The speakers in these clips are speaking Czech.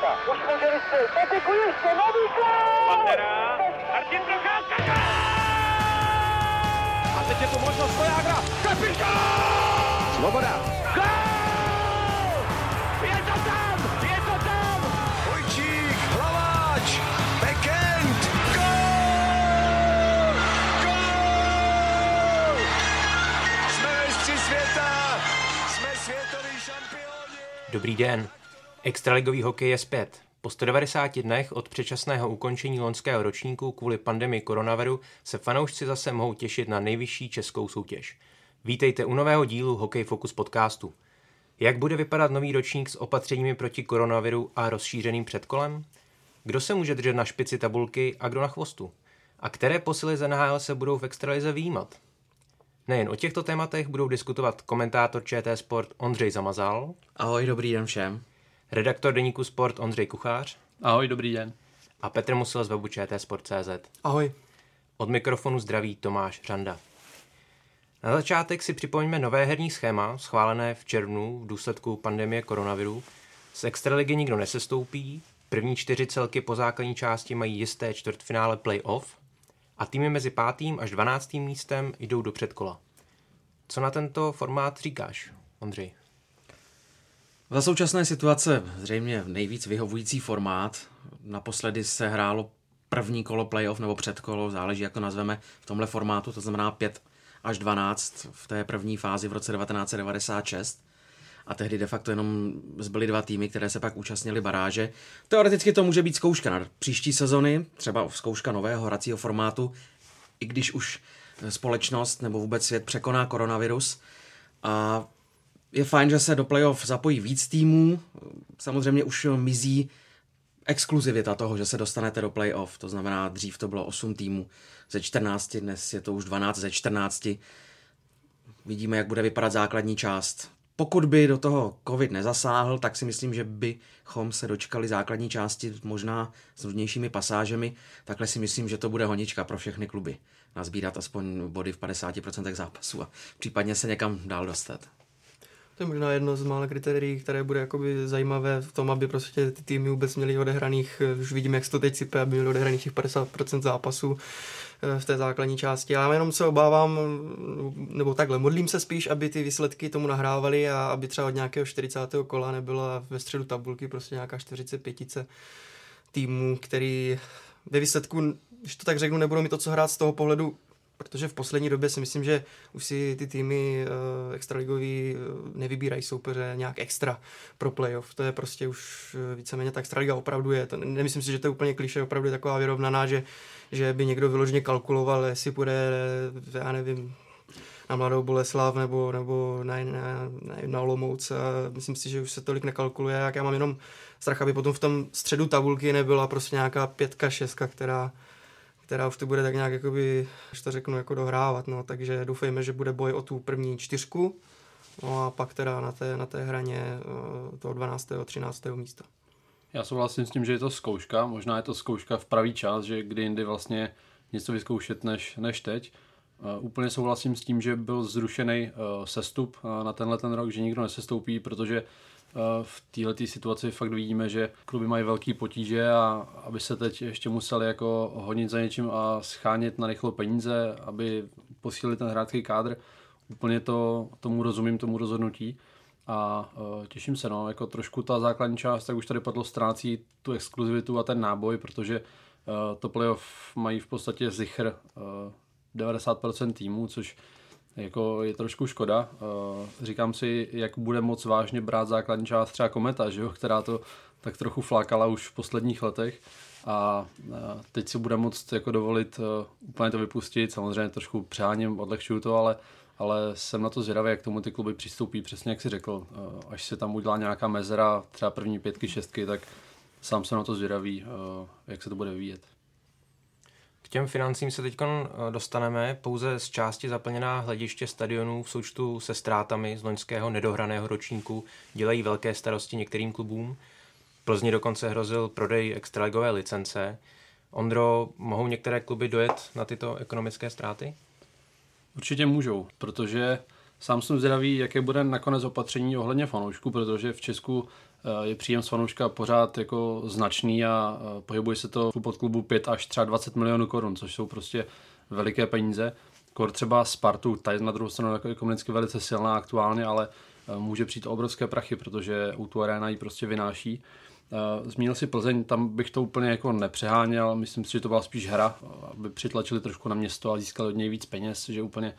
Procházka. Už může vystřelit. Patiku ještě, nový gol! Pantera, Martin Procházka, A teď je tu možnost Vojágra. Kapitán! Svoboda. Gol! Je to tam! Je to tam! Vojčík, Hlaváč, Bekend, gol! Gol! Jsme mistři světa! Jsme světoví šampioni! Dobrý den. Extraligový hokej je zpět. Po 190 dnech od předčasného ukončení loňského ročníku kvůli pandemii koronaviru se fanoušci zase mohou těšit na nejvyšší českou soutěž. Vítejte u nového dílu Hokej Focus podcastu. Jak bude vypadat nový ročník s opatřeními proti koronaviru a rozšířeným předkolem? Kdo se může držet na špici tabulky a kdo na chvostu? A které posily z NHL se budou v extralize výjímat? Nejen o těchto tématech budou diskutovat komentátor ČT Sport Ondřej Zamazal, Ahoj, dobrý den všem. Redaktor deníku Sport Ondřej Kuchář Ahoj, dobrý den. a Petr Musil z webu ČT Sport.cz. Ahoj. Od mikrofonu zdraví Tomáš Řanda. Na začátek si připomeňme nové herní schéma, schválené v červnu v důsledku pandemie koronaviru. Z extraligy nikdo nesestoupí, první čtyři celky po základní části mají jisté čtvrtfinále playoff a týmy mezi pátým až dvanáctým místem jdou do předkola. Co na tento formát říkáš, Ondřej? Za současné situace zřejmě nejvíc vyhovující formát. Naposledy se hrálo první kolo playoff nebo předkolo, záleží jak to nazveme v tomhle formátu, to znamená 5 až 12 v té první fázi v roce 1996 a tehdy de facto jenom zbyly dva týmy, které se pak účastnily baráže. Teoreticky to může být zkouška na příští sezony, třeba zkouška nového hracího formátu, i když už společnost nebo vůbec svět překoná koronavirus. A je fajn, že se do playoff zapojí víc týmů. Samozřejmě už mizí exkluzivita toho, že se dostanete do playoff. To znamená, dřív to bylo 8 týmů ze 14, dnes je to už 12 ze 14. Vidíme, jak bude vypadat základní část. Pokud by do toho covid nezasáhl, tak si myslím, že bychom se dočkali základní části možná s různějšími pasážemi. Takhle si myslím, že to bude honička pro všechny kluby. Nazbírat aspoň body v 50% zápasů a případně se někam dál dostat. To je možná jedno z mála kritérií, které bude jakoby zajímavé v tom, aby prostě ty týmy vůbec měly odehraných, eh, už vidíme, jak se to teď sype, aby měli odehraných těch 50% zápasů eh, v té základní části. Já jenom se obávám, nebo takhle, modlím se spíš, aby ty výsledky tomu nahrávaly a aby třeba od nějakého 40. kola nebyla ve středu tabulky prostě nějaká 45 týmů, který ve výsledku, když to tak řeknu, nebudou mít to, co hrát z toho pohledu protože v poslední době si myslím, že už si ty týmy uh, extraligový uh, nevybírají soupeře nějak extra pro playoff. To je prostě už uh, víceméně ta extraliga opravdu je. To, nemyslím si, že to je úplně kliše, opravdu je taková vyrovnaná, že, že by někdo vyloženě kalkuloval, jestli půjde, já nevím, na Mladou Boleslav nebo, nebo na, na, na, na Olomouc. A myslím si, že už se tolik nekalkuluje, jak já mám jenom strach, aby potom v tom středu tabulky nebyla prostě nějaká pětka, šestka, která, která už to bude tak nějak, jakoby, když to řeknu, jako dohrávat, no, takže doufejme, že bude boj o tu první čtyřku, no a pak teda na té, na té hraně uh, toho 12. 13. místa. Já souhlasím s tím, že je to zkouška, možná je to zkouška v pravý čas, že kdy jindy vlastně něco vyzkoušet než, než teď. Uh, úplně souhlasím s tím, že byl zrušený uh, sestup na tenhle ten rok, že nikdo nesestoupí, protože v této situaci fakt vidíme, že kluby mají velký potíže a aby se teď ještě museli jako honit za něčím a schánět na rychlo peníze, aby posílili ten hráčský kádr, úplně to, tomu rozumím, tomu rozhodnutí. A uh, těším se, no, jako trošku ta základní část, tak už tady padlo, ztrácí tu exkluzivitu a ten náboj, protože uh, to playoff mají v podstatě zichr uh, 90% týmů, což jako je trošku škoda. Říkám si, jak bude moc vážně brát základní část třeba Kometa, že jo? která to tak trochu flákala už v posledních letech a teď si bude moct jako dovolit úplně to vypustit, samozřejmě trošku přáním, odlehčuju to, ale, ale jsem na to zvědavý, jak tomu ty kluby přistoupí, přesně jak si řekl, až se tam udělá nějaká mezera, třeba první pětky, šestky, tak sám jsem na to zvědavý, jak se to bude vyvíjet. K těm financím se teď dostaneme. Pouze z části zaplněná hlediště stadionů v součtu se ztrátami z loňského nedohraného ročníku dělají velké starosti některým klubům. Plzni dokonce hrozil prodej extraligové licence. Ondro, mohou některé kluby dojet na tyto ekonomické ztráty? Určitě můžou, protože sám jsem zvědavý, jaké bude nakonec opatření ohledně fanoušků, protože v Česku je příjem z fanouška pořád jako značný a pohybuje se to v podklubu 5 až třeba 20 milionů korun, což jsou prostě veliké peníze. Kor třeba Spartu, ta je na druhou stranu jako ekonomicky velice silná aktuálně, ale může přijít obrovské prachy, protože u tu arena ji prostě vynáší. Zmínil si Plzeň, tam bych to úplně jako nepřeháněl, myslím si, že to byla spíš hra, aby přitlačili trošku na město a získali od něj víc peněz, že úplně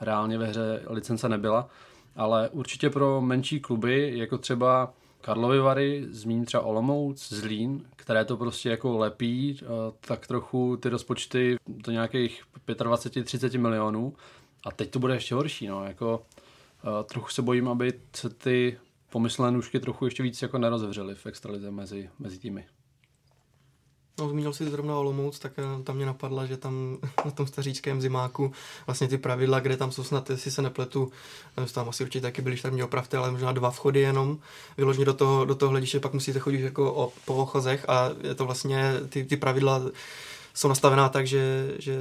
reálně ve hře licence nebyla. Ale určitě pro menší kluby, jako třeba Karlovy Vary, zmíní třeba Olomouc, Zlín, které to prostě jako lepí, tak trochu ty rozpočty do nějakých 25-30 milionů. A teď to bude ještě horší, no, jako trochu se bojím, aby se ty pomyslné nůžky trochu ještě víc jako nerozevřely v extralize mezi, mezi týmy. No, zmínil si zrovna Olomouc, tak eh, tam mě napadla, že tam na tom staříčském zimáku vlastně ty pravidla, kde tam jsou snad, jestli se nepletu, eh, tam asi určitě taky byli, tak mě opravte, ale možná dva vchody jenom, vyloženě do toho, do toho hlediště, pak musíte chodit jako o, po ochozech a je to vlastně ty, ty pravidla jsou nastavená tak, že, že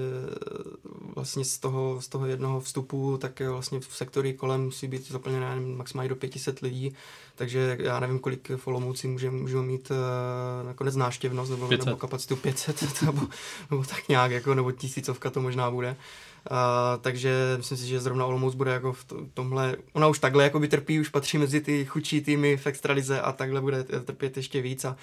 vlastně z toho, z toho jednoho vstupu, tak vlastně v sektory kolem musí být zaplněné maximálně do 500 lidí, takže já nevím, kolik v Olomouci můžeme může mít uh, nakonec náštěvnost nebo, nebo kapacitu 500 nebo, nebo tak nějak, jako, nebo tisícovka to možná bude. Uh, takže myslím si, že zrovna Olomouc bude jako v tomhle, ona už takhle jako by trpí, už patří mezi ty chudší týmy v extralize a takhle bude trpět ještě víc a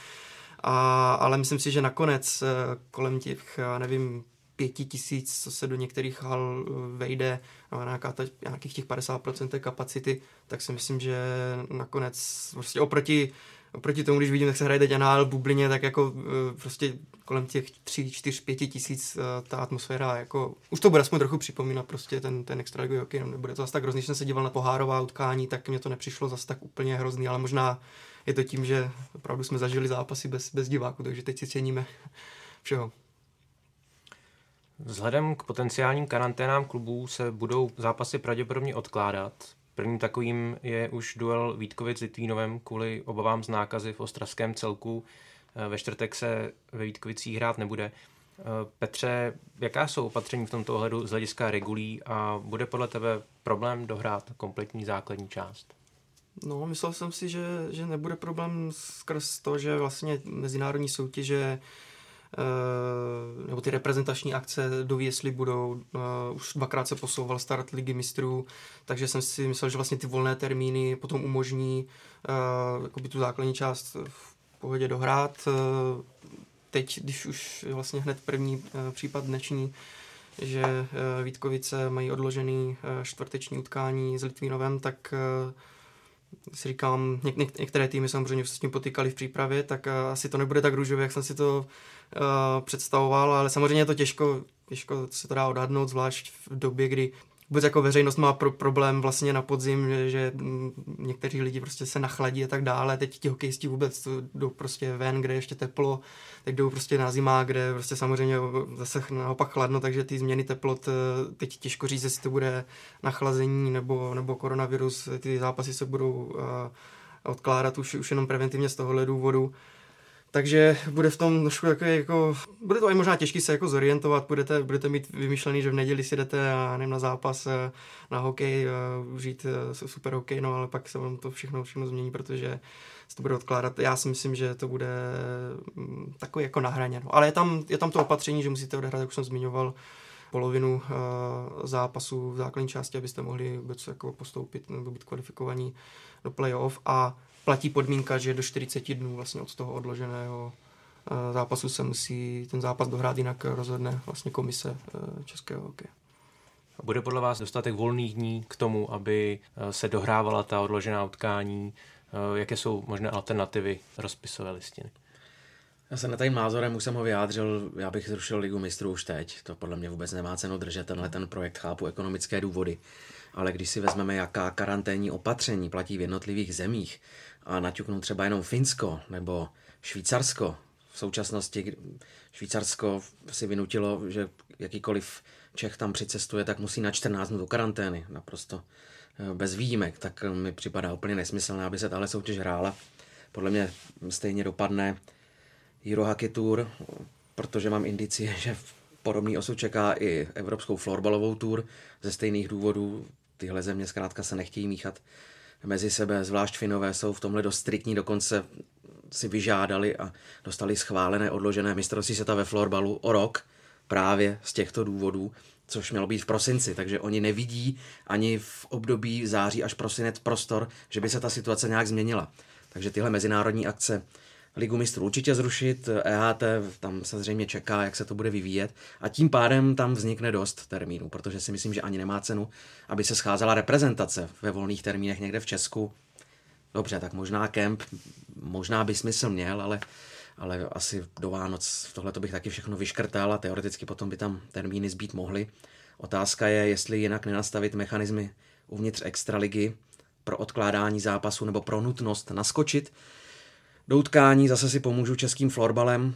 a, ale myslím si, že nakonec eh, kolem těch, já nevím, pěti tisíc, co se do některých hal eh, vejde, a nějaká ta, nějakých těch 50% kapacity, tak si myslím, že nakonec prostě oproti, oproti tomu, když vidím, jak se hraje teď NHL bublině, tak jako eh, prostě kolem těch 3, 4, 5 tisíc ta atmosféra, jako, už to bude aspoň trochu připomínat prostě ten, ten extraligový hokej, nebude to zase tak hrozný, když jsem se díval na pohárová utkání, tak mě to nepřišlo zase tak úplně hrozný, ale možná je to tím, že opravdu jsme zažili zápasy bez, bez diváků, takže teď si ceníme všeho. Vzhledem k potenciálním karanténám klubů se budou zápasy pravděpodobně odkládat. Prvním takovým je už duel Vítkovic s Litvínovem kvůli obavám z nákazy v ostravském celku. Ve čtvrtek se ve Vítkovicích hrát nebude. Petře, jaká jsou opatření v tomto ohledu z hlediska regulí a bude podle tebe problém dohrát kompletní základní část? No, myslel jsem si, že, že nebude problém skrz to, že vlastně mezinárodní soutěže Uh, nebo ty reprezentační akce do Věsly budou. Uh, už dvakrát se posouval start ligy mistrů, takže jsem si myslel, že vlastně ty volné termíny potom umožní uh, jakoby tu základní část v pohodě dohrát. Teď, když už vlastně hned první případ dnešní, že Vítkovice mají odložený čtvrteční utkání s Litvínovem, tak si říkám, něk, něk, některé týmy samozřejmě se s tím potýkali v přípravě, tak uh, asi to nebude tak růžové, jak jsem si to uh, představoval, ale samozřejmě je to těžko, těžko se to dá odhadnout, zvlášť v době, kdy vůbec jako veřejnost má pro, problém vlastně na podzim, že, že někteří lidi prostě se nachladí a tak dále. Teď ti hokejisti vůbec jdou prostě ven, kde je ještě teplo, teď jdou prostě na zima, kde prostě samozřejmě zase naopak chladno, takže ty změny teplot eh, teď těžko říct, jestli to bude nachlazení nebo, nebo koronavirus, ty zápasy se budou uh, odkládat už, už jenom preventivně z tohohle důvodu. Takže bude v tom trošku jako, jako, bude to i možná těžký se jako zorientovat, budete, budete mít vymyšlený, že v neděli si jdete a nevím, na zápas, eh, na hokej, eh, užít eh, super hokej, no ale pak se vám to všechno, všechno změní, protože se to bude odkládat. Já si myslím, že to bude mm, takový jako na hraně. No. Ale je tam, je tam to opatření, že musíte odehrát, jak už jsem zmiňoval, polovinu uh, zápasů v základní části, abyste mohli vůbec jako postoupit nebo být kvalifikovaní do playoff a platí podmínka, že do 40 dnů vlastně od toho odloženého eh, zápasu se musí ten zápas dohrát, jinak rozhodne vlastně komise eh, českého hokeje. Bude podle vás dostatek volných dní k tomu, aby eh, se dohrávala ta odložená utkání? Jaké jsou možné alternativy rozpisové listiny? Já se na tím názorem už jsem ho vyjádřil, já bych zrušil Ligu mistrů už teď. To podle mě vůbec nemá cenu držet tenhle ten projekt, chápu ekonomické důvody. Ale když si vezmeme, jaká karanténní opatření platí v jednotlivých zemích, a naťuknu třeba jenom Finsko nebo Švýcarsko. V současnosti Švýcarsko si vynutilo, že jakýkoliv Čech tam přicestuje, tak musí na 14 dnů do karantény, naprosto eh, bez výjimek, tak mi připadá úplně nesmyslné, aby se tahle soutěž hrála. Podle mě stejně dopadne Euro Hockey Tour, protože mám indicie, že podobný osud čeká i Evropskou florbalovou tour ze stejných důvodů. Tyhle země zkrátka se nechtějí míchat mezi sebe, zvlášť Finové jsou v tomhle dost striktní, dokonce si vyžádali a dostali schválené odložené mistrovství světa ve florbalu o rok právě z těchto důvodů, což mělo být v prosinci, takže oni nevidí ani v období září až prosinec prostor, že by se ta situace nějak změnila. Takže tyhle mezinárodní akce Ligu mistrů určitě zrušit, EHT tam se zřejmě čeká, jak se to bude vyvíjet a tím pádem tam vznikne dost termínů, protože si myslím, že ani nemá cenu, aby se scházela reprezentace ve volných termínech někde v Česku. Dobře, tak možná kemp, možná by smysl měl, ale, ale asi do Vánoc tohle bych taky všechno vyškrtal a teoreticky potom by tam termíny zbýt mohly. Otázka je, jestli jinak nenastavit mechanismy uvnitř extraligy pro odkládání zápasu nebo pro nutnost naskočit do utkání zase si pomůžu českým florbalem,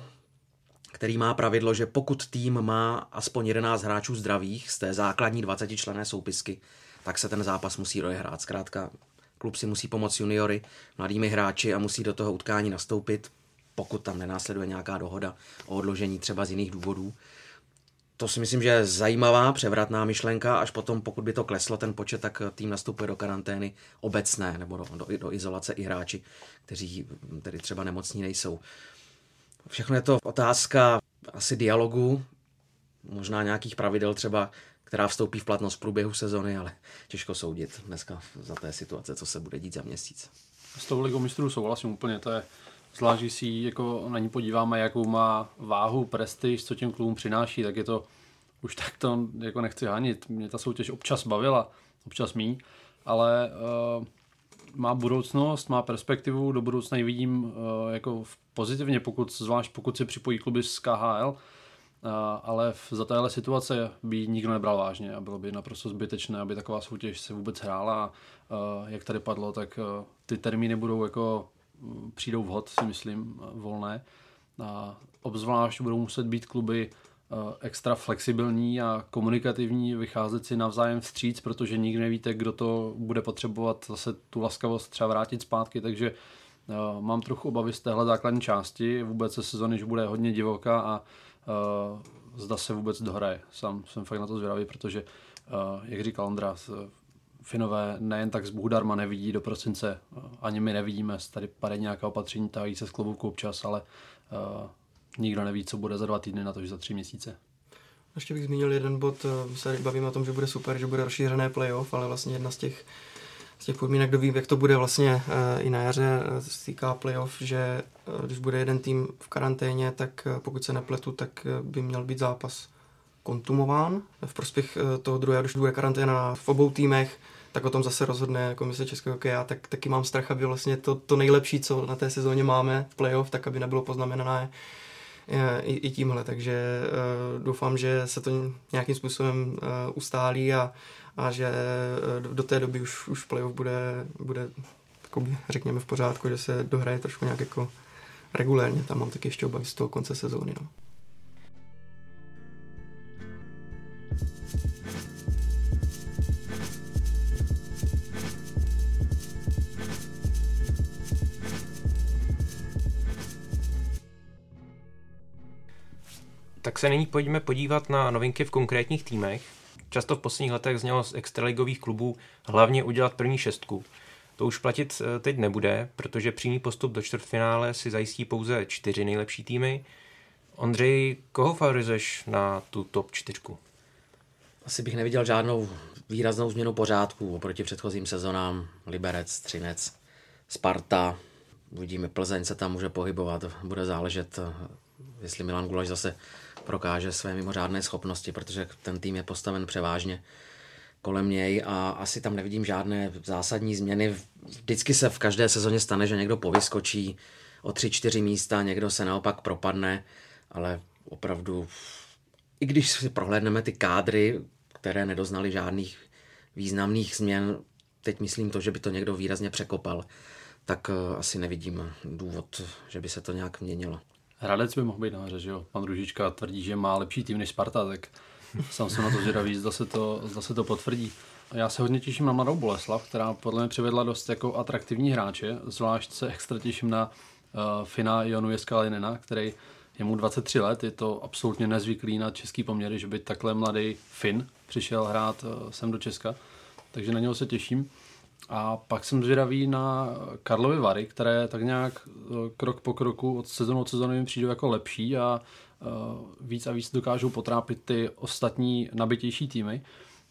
který má pravidlo, že pokud tým má aspoň 11 hráčů zdravých z té základní 20 člené soupisky, tak se ten zápas musí odehrát. Zkrátka, klub si musí pomoct juniory, mladými hráči a musí do toho utkání nastoupit, pokud tam nenásleduje nějaká dohoda o odložení třeba z jiných důvodů. To si myslím, že je zajímavá, převratná myšlenka, až potom, pokud by to kleslo ten počet, tak tým nastupuje do karantény obecné nebo do, do, do izolace i hráči, kteří tedy třeba nemocní nejsou. Všechno je to otázka asi dialogu, možná nějakých pravidel třeba, která vstoupí v platnost v průběhu sezony, ale těžko soudit dneska za té situace, co se bude dít za měsíc. S tou ligou mistrů souhlasím úplně, to je zvlášť, si jako na ní podíváme, jakou má váhu, prestiž, co těm klubům přináší, tak je to, už tak to jako nechci hanit. Mě ta soutěž občas bavila, občas mí, ale uh, má budoucnost, má perspektivu, do budoucna ji vidím uh, jako pozitivně, pokud, zvlášť pokud se připojí kluby z KHL, uh, ale v, za téhle situace by nikdo nebral vážně a bylo by naprosto zbytečné, aby taková soutěž se vůbec hrála uh, jak tady padlo, tak uh, ty termíny budou jako přijdou vhod, si myslím, volné. A obzvlášť budou muset být kluby eh, extra flexibilní a komunikativní, vycházet si navzájem vstříc, protože nikdy nevíte, kdo to bude potřebovat zase tu laskavost třeba vrátit zpátky, takže uh, mám trochu obavy z téhle základní části, vůbec se sezony, že bude hodně divoká a uh, zda se vůbec dohraje. Sám jsem fakt na to zvědavý, protože, jak říkal Ondra, Finové nejen tak z Bůhdarma nevidí do prosince, ani my nevidíme, tady padají nějaká opatření, tahají se z klobouku občas, ale uh, nikdo neví, co bude za dva týdny, na to, že za tři měsíce. Ještě bych zmínil jeden bod, eh, se bavíme o tom, že bude super, že bude rozšířené playoff, ale vlastně jedna z těch, z těch podmínek, kdo ví, jak to bude vlastně uh, i na jaře, se týká playoff, že když bude jeden tým v karanténě, tak pokud se nepletu, tak by měl být zápas kontumován v prospěch uh, toho druhého, když bude karanténa v obou týmech, tak o tom zase rozhodne komise Českého hokeja, tak taky mám strach, aby vlastně to, to nejlepší, co na té sezóně máme v playoff, tak aby nebylo poznamenané eh, i, i tímhle, takže uh, doufám, že se to nějakým způsobem uh, ustálí a, a že uh, do té doby už, už playoff bude, bude jakoby, řekněme v pořádku, že se dohraje trošku nějak jako regulérně, tam mám taky ještě obavy z toho konce sezóny. No. Tak se nyní pojďme podívat na novinky v konkrétních týmech. Často v posledních letech znělo z extraligových klubů hlavně udělat první šestku. To už platit eh, teď nebude, protože přímý postup do čtvrtfinále si zajistí pouze čtyři nejlepší týmy. Ondřej, koho favorizuješ na tu top čtyřku? Asi bych neviděl žádnou výraznou změnu pořádku oproti předchozím sezonám. Liberec, Třinec, Sparta, uvidíme, Plzeň se tam může pohybovat, bude záležet, eh, jestli Milan Gulaš zase prokáže své mimořádné schopnosti, protože ten tým je postaven převážně kolem něj a asi tam nevidím žádné zásadní změny. Vždycky se v každé sezóně stane, že někdo povyskočí o tři, čtyři místa, někdo se naopak propadne, ale opravdu, i když si prohlédneme ty kádry, které nedoznaly žádných významných změn, teď myslím to, že by to někdo výrazně překopal, tak eh, asi nevidím důvod, že by se to nějak měnilo. Hradec by mohl být nahoře, že jo? Pan Ružička tvrdí, že má lepší tým než Sparta, tak sám jsem na to zvědavý, zda se to, zda se to potvrdí. Já se hodně těším na mladou Boleslav, která podle mě přivedla dost jako atraktivní hráče, zvlášť se extra těším na uh, Fina Jonu Jeskalinina, který je mu 23 let, je to absolutně nezvyklý na český poměry, že by takhle mladý Fin přišel hrát uh, sem do Česka, takže na něho se těším. A pak jsem zvědavý na Karlovy Vary, které tak nějak eh, krok po kroku od sezonu od sezony mi přijdou jako lepší a eh, víc a víc dokážou potrápit ty ostatní nabitější týmy.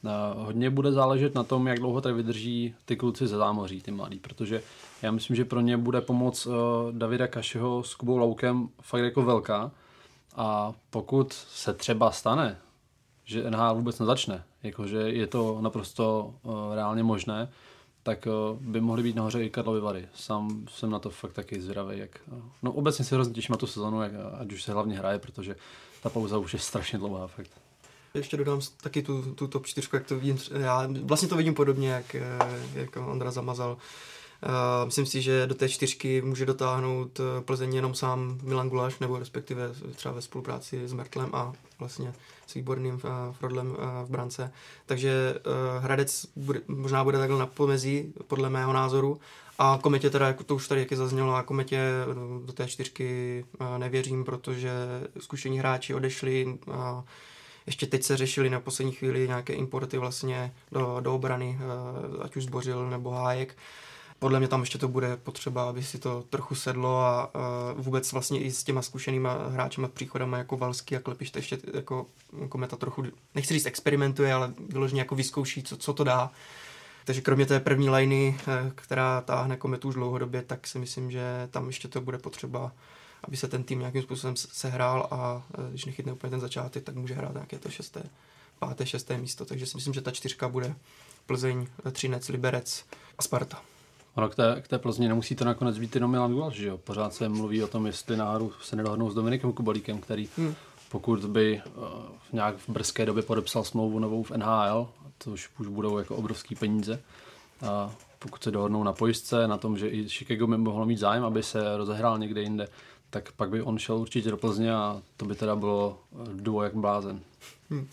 Eh, hodně bude záležet na tom, jak dlouho tady vydrží ty kluci ze zámoří, ty mladí, protože já myslím, že pro ně bude pomoc Davida Kašeho s Kubou Laukem fakt jako velká a pokud se třeba stane, že NHL vůbec nezačne, jakože je to naprosto reálně možné, tak eh, by mohly být nahoře i Karlovy Vary. Sám jsem na to fakt taky zvědavý. Jak, eh, no obecně si hrozně těším na tu sezonu, jak, ať už se hlavně hraje, protože ta pauza už je strašně dlouhá. Fakt. Ještě dodám taky tu, tu top 4, jak to vidím, já vlastně to vidím podobně, jak, eh, jak Ondra zamazal. Uh, myslím si, že do té čtyřky může dotáhnout Plzeň jenom sám Milan Gulaš, nebo respektive třeba ve spolupráci s Mertlem a vlastně s výborným uh, Frodlem uh, v brance. Takže uh, Hradec bude, možná bude takhle na pomezí, podle mého názoru. A Kometě teda, jako to už tady jaké zaznělo, a Kometě do té čtyřky uh, nevěřím, protože zkušení hráči odešli. Uh, ještě teď se řešili na poslední chvíli nějaké importy vlastně do, do obrany, ať už Zbořil nebo Hájek. Podle mě tam ještě to bude potřeba, aby si to trochu sedlo a uh, vůbec vlastně i s těma zkušenýma hráčema příchodama jako Valský a Klepiš to ještě jako kometa trochu, nechci říct experimentuje, ale vyloženě jako vyzkouší, co, co to dá. Takže kromě té první liny, eh, která táhne kometu už dlouhodobě, tak si myslím, že tam ještě to bude potřeba, aby se ten tým nějakým způsobem sehrál a eh, když nechytne úplně ten začátek, tak může hrát nějaké to šesté, páté, šesté místo. Takže si myslím, že ta čtyřka bude Plzeň, Třinec, Liberec a Sparta. Ono k té, k té Plzni nemusí to nakonec být jenom Milan Gulaš, že jo? Pořád se mluví o tom, jestli náhodou se nedohodnou s Dominikem Kubalíkem, který hmm. pokud by uh, nějak v brzké době podepsal smlouvu novou v NHL, což už budou jako obrovský peníze, a pokud se dohodnou na pojistce, na tom, že i Chicago by mohlo mít zájem, aby se rozehrál někde jinde, tak pak by on šel určitě do Plzně a to by teda bylo duo jak blázen. Hmm.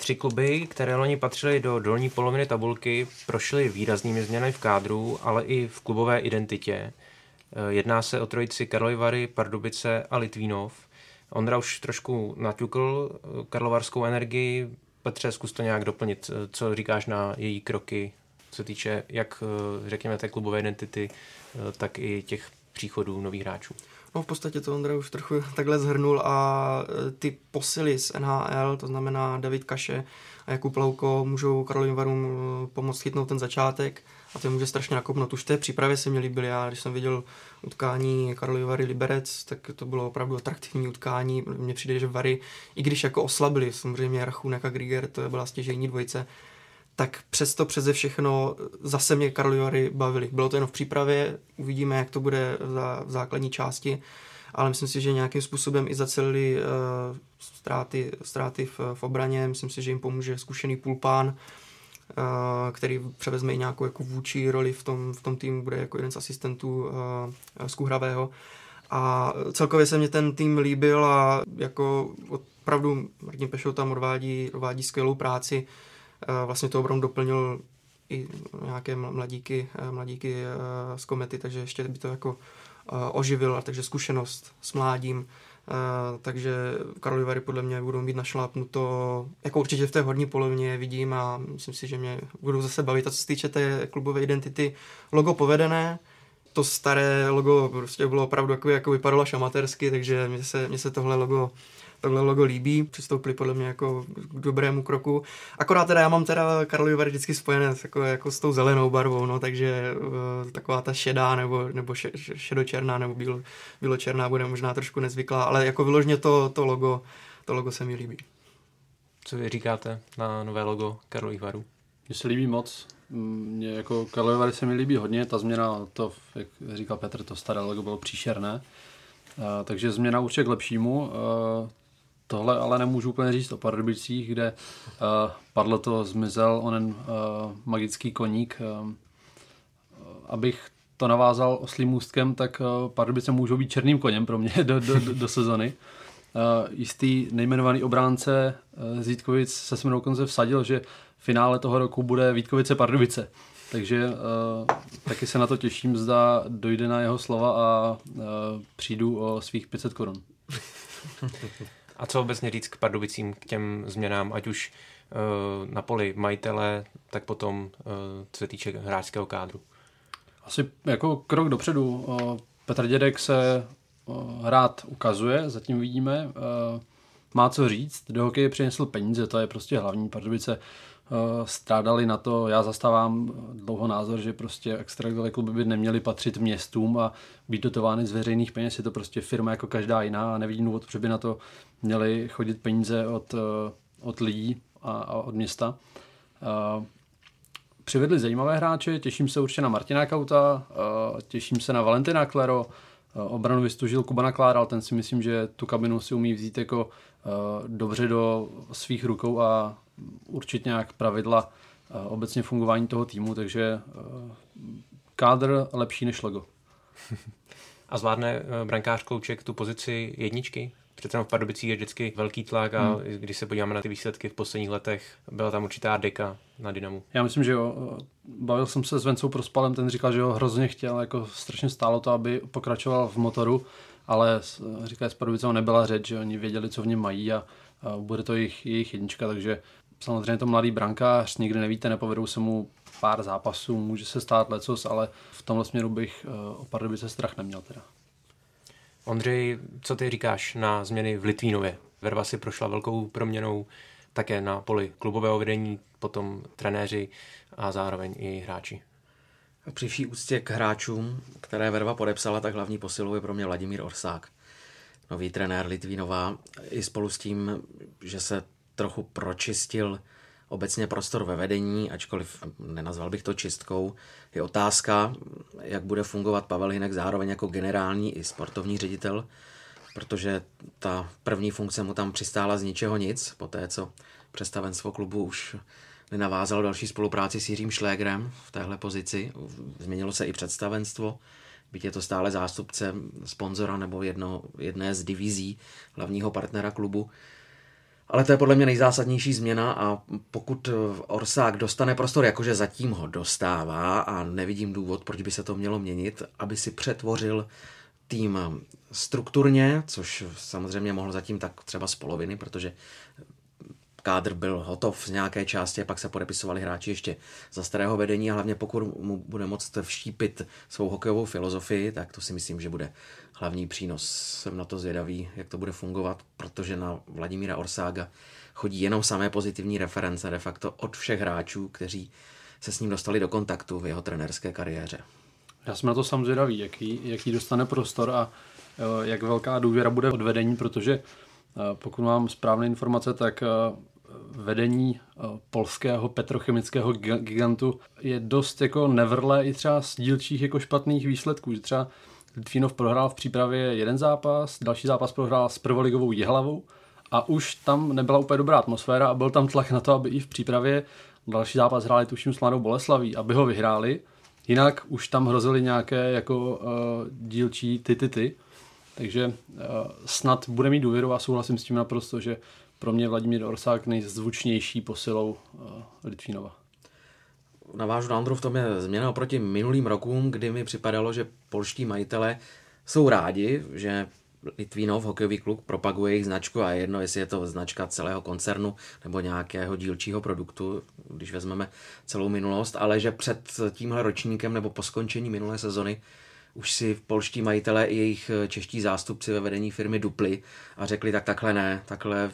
Tři kluby, které loni patřily do dolní poloviny tabulky, prošly výraznými změnami v kádru, ale i v klubové identitě. Eh, jedná se o trojici Karlovy Vary, Pardubice a Litvínov. Ondra už trošku naťukl eh, karlovarskou energii. Petře, zkus to nějak doplnit. Eh, co říkáš na její kroky, co se týče jak, řekněme, té klubové identity, tak i těch příchodů nových hráčů? No v podstatě to Ondra už trochu takhle zhrnul a e, ty posily z NHL, to znamená David Kaše a Jakub Lauko, můžou Karolovým Varům e, pomoct chytnout ten začátek a to může strašně nakopnout. Už v té přípravě se mi líbil já, když jsem viděl utkání Karlovy Vary Liberec, tak to bylo opravdu atraktivní utkání. Mně přijde, že Vary, i když jako oslabili, samozřejmě Rachunek a Grigger, to byla stěžejní dvojice, tak přesto přeze všechno zase mě Karlovy bavili. Bylo to jen v přípravě, uvidíme, jak to bude v základní části, ale myslím si, že nějakým způsobem i zacelili uh, ztráty, ztráty v, v obraně. Myslím si, že jim pomůže zkušený pulpán, uh, který převezme i nějakou jako vůči roli v tom, v tom týmu, bude jako jeden z asistentů uh, z Kuhravého. A celkově se mě ten tým líbil a jako opravdu Martin Pešou tam odvádí, odvádí skvělou práci. Eh, vlastně to obranu doplnil i nějaké mladíky, eh, mladíky eh, z komety, takže ještě by to jako oživil, takže zkušenost s mládím, takže Karlovy Vary podle mě budou mít našlápnuto, jako určitě v té horní polovině vidím a myslím si, že mě budou zase bavit. A co se týče té klubové identity, logo povedené, to staré logo prostě bylo opravdu jako, jako vypadalo šamatersky, takže mně se, mně se tohle logo tohle logo líbí, přistoupili podle mě jako k dobrému kroku. Akorát teda já mám teda Karlovy Vary vždycky spojené s, jako, jako s tou zelenou barvou, no, takže uh, taková ta šedá nebo, nebo še, šedočerná nebo bílo, bíločerná bude možná trošku nezvyklá, ale jako vyložně to, to logo, to logo se mi líbí. Co vy říkáte na nové logo Karlových Varů? Mně se líbí moc. Mně jako Karlovy Vary se mi líbí hodně, ta změna, to, jak říkal Petr, to staré logo bylo příšerné. Uh, takže změna určitě k lepšímu. Uh, Tohle ale nemůžu úplně říct o Pardubicích, kde uh, padlo to, zmizel onen uh, magický koník. Uh, abych to navázal oslým můstkem, tak uh, Pardubice můžou být černým koněm pro mě do, do, do, sezony. Uh, jistý nejmenovaný obránce uh, Zítkovic se se mnou dokonce vsadil, že finále toho roku bude Vítkovice Pardubice. Takže uh, taky se na to těším, zda dojde na jeho slova a uh, přijdu o svých 500 korun. A co obecně říct k Pardubicím, k těm změnám, ať už uh, na poli majitele, tak potom, uh, co se týče hráčského kádru? Asi jako krok dopředu. Uh, Petr Dědek se uh, rád ukazuje, zatím vidíme. Uh, má co říct, do hokeje přinesl peníze, to je prostě hlavní. Pardubice strádali na to, já zastávám dlouho názor, že prostě extraligové kluby by neměly patřit městům a být dotovány z veřejných peněz, je to prostě firma jako každá jiná a nevidím důvod, že by na to měly chodit peníze od, uh, od lidí a, a od města. Uh, přivedli zajímavé hráče, těším se určitě na Martina Kauta, těším se na Valentina Klero, obranu vystužil Kuba Nakláral, ten si myslím, že tu kabinu si umí vzít jako Eh, dobře do svých rukou a určitě nějak pravidla eh, obecně fungování toho týmu, takže eh, kádr lepší než logo. A zvládne brankář Klouček tu pozici jedničky? Přece v Pardubicích je vždycky velký tlak a hmm. když se podíváme na ty výsledky v posledních letech, byla tam určitá deka na Dynamu. Já myslím, že jo. Bavil jsem se s Vencou Prospalem, ten říkal, že ho hrozně chtěl, jako strašně stálo to, aby pokračoval v motoru ale říká, s Pardubicou nebyla řeč, že oni věděli, co v něm mají a, a bude to jejich, jejich jednička, takže samozřejmě to mladý brankář, nikdy nevíte, nepovedou se mu pár zápasů, může se stát lecos, ale v tomhle směru bych eh, o Pardubice strach neměl teda. Ondřej, co ty říkáš na změny v Litvínově? Verva si prošla velkou proměnou také na poli klubového vedení, potom trenéři a zároveň i hráči. Při vší úctě k hráčům, které Verva podepsala, tak hlavní posilou je pro mě Vladimír Orsák, nový trenér Litvínová, i spolu s tím, že se trochu pročistil obecně prostor ve vedení, ačkoliv nenazval bych to čistkou, je otázka, jak bude fungovat Pavel Hinek zároveň jako generální i sportovní ředitel, protože ta první funkce mu tam přistála z ničeho nic, po té, co představenstvo klubu už navázal další spolupráci s Jiřím Šlégrem v téhle pozici. Změnilo se i představenstvo, byť je to stále zástupce sponzora nebo jedno, jedné z divizí hlavního partnera klubu. Ale to je podle mě nejzásadnější změna a pokud Orsák dostane prostor, jakože zatím ho dostává a nevidím důvod, proč by se to mělo měnit, aby si přetvořil tým strukturně, což samozřejmě mohl zatím tak třeba z poloviny, protože kádr byl hotov z nějaké části pak se podepisovali hráči ještě za starého vedení a hlavně pokud mu bude moct vštípit svou hokejovou filozofii, tak to si myslím, že bude hlavní přínos. Jsem na to zvědavý, jak to bude fungovat, protože na Vladimíra Orsága chodí jenom samé pozitivní reference de facto od všech hráčů, kteří se s ním dostali do kontaktu v jeho trenerské kariéře. Já jsem na to sám zvědavý, jaký, jaký dostane prostor a e, jak velká důvěra bude odvedení, protože pokud mám správné informace, tak e, vedení eh, polského petrochemického gigantu je dost jako nevrlé i třeba z dílčích jako špatných výsledků, že třeba Litvinov prohrál v přípravě jeden zápas, další zápas prohrál s prvoligovou Jihlavou a už tam nebyla úplně dobrá atmosféra a byl tam tlak na to, aby i v přípravě další zápas hráli tuším s Mladou Boleslaví, aby ho vyhráli. Jinak už tam hrozily nějaké jako uh, dílčí ty, ty, ty. Takže uh, snad bude mít důvěru a souhlasím s tím naprosto, že pro mě Vladimír Orsák nejzvučnější posilou uh, Litvínova. Navážu na Andru v tom je změna oproti minulým rokům, kdy mi připadalo, že polští majitele jsou rádi, že Litvínov, hokejový klub, propaguje jejich značku a je jedno, jestli je to značka celého koncernu nebo nějakého dílčího produktu, když vezmeme celou minulost, ale že před tímhle ročníkem nebo po skončení minulé sezony už si polští majitelé i jejich čeští zástupci ve vedení firmy dupli a řekli, tak takhle ne, takhle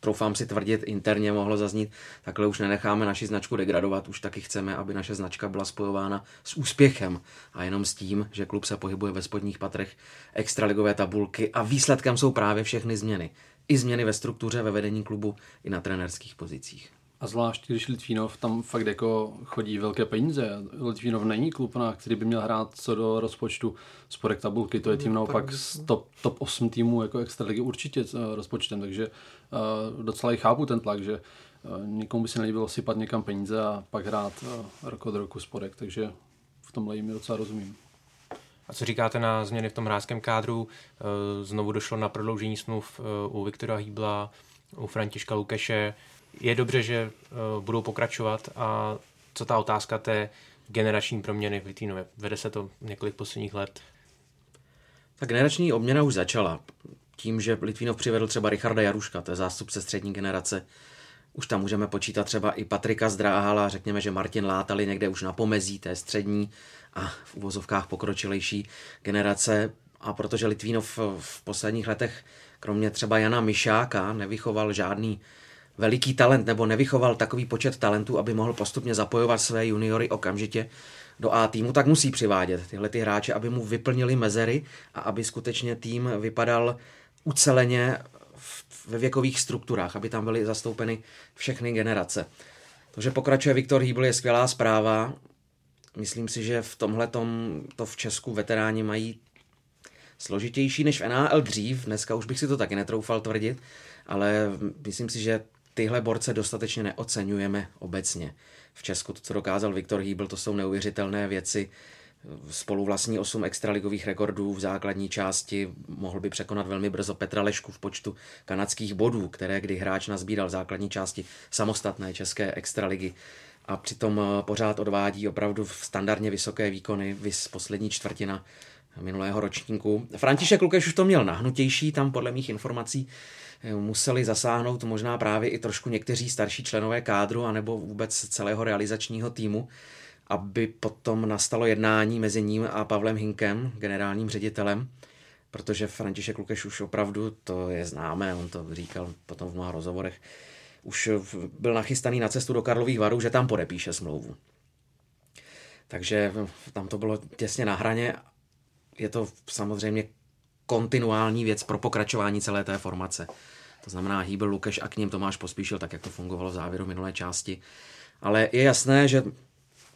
troufám si tvrdit, interně mohlo zaznít, takhle už nenecháme naši značku degradovat, už taky chceme, aby naše značka byla spojována s úspěchem a jenom s tím, že klub se pohybuje ve spodních patrech extraligové tabulky a výsledkem jsou právě všechny změny. I změny ve struktuře, ve vedení klubu, i na trenerských pozicích. A zvlášť, když Litvínov tam fakt jako chodí velké peníze. Litvínov není klub, na který by měl hrát co do rozpočtu sporek tabulky. To je tým naopak z top, top 8 týmů jako extraligy určitě s eh, rozpočtem, takže uh, docela i chápu ten tlak, že uh, nikomu by se nelíbilo sypat někam peníze a pak hrát uh, rok od roku sporek, takže v tomhle jim docela rozumím. A co říkáte na změny v tom hráčském kádru? Znovu došlo na prodloužení smluv u Viktora Hýbla, u Františka Lukeše je dobře, že uh, budou pokračovat a co ta otázka té generační proměny v Litvínově? Vede se to několik posledních let? Ta generační obměna už začala. tím, že Litvínov přivedl třeba Richarda Jaruška, to je zástupce střední generace, už tam můžeme počítat třeba i Patrika Zdráhala, řekněme, že Martin Látali někde už na pomezí té střední a v uvozovkách pokročilejší generace. A protože Litvínov v posledních letech, kromě třeba Jana Myšáka, nevychoval žádný veliký talent nebo nevychoval takový počet talentů, aby mohl postupně zapojovat své juniory okamžitě do A týmu, tak musí přivádět tyhle ty hráče, aby mu vyplnili mezery a aby skutečně tým vypadal uceleně ve věkových strukturách, aby tam byly zastoupeny všechny generace. To, že pokračuje Viktor Hýbl, je skvělá zpráva. Myslím si, že v tomhle to v Česku veteráni mají složitější než v NHL dřív. Dneska už bych si to taky netroufal tvrdit, ale myslím si, že tyhle borce dostatečně neocenujeme obecně. V Česku to, co dokázal Viktor Hýbl, to jsou neuvěřitelné věci spolu vlastní 8 extraligových rekordů v základní části, mohl by překonat velmi brzo Petra Lešku v počtu kanadských bodů, které kdy hráč nazbíral v základní části samostatné české extraligy a přitom eh, pořád odvádí opravdu standardně vysoké výkony, vys poslední čtvrtina minulého ročníku. František Lukeš už to měl nahnutější, tam podle mých informací eh, museli zasáhnout možná právě i trošku někteří starší členové kádru anebo vůbec celého realizačního týmu, aby potom nastalo jednání mezi ním a Pavlem Hinkem, generálním ředitelem, protože František Lukeš už opravdu, to je známé, on to říkal potom v mnoha rozhovorech, už byl nachystaný na cestu do Karlových varů, že tam podepíše smlouvu. Takže tam to bylo těsně na hraně. Je to samozřejmě kontinuální věc pro pokračování celé té formace. To znamená Hýbel, Lukeš a k ním Tomáš pospíšil, tak jak to fungovalo v závěru minulé části. Ale je jasné, že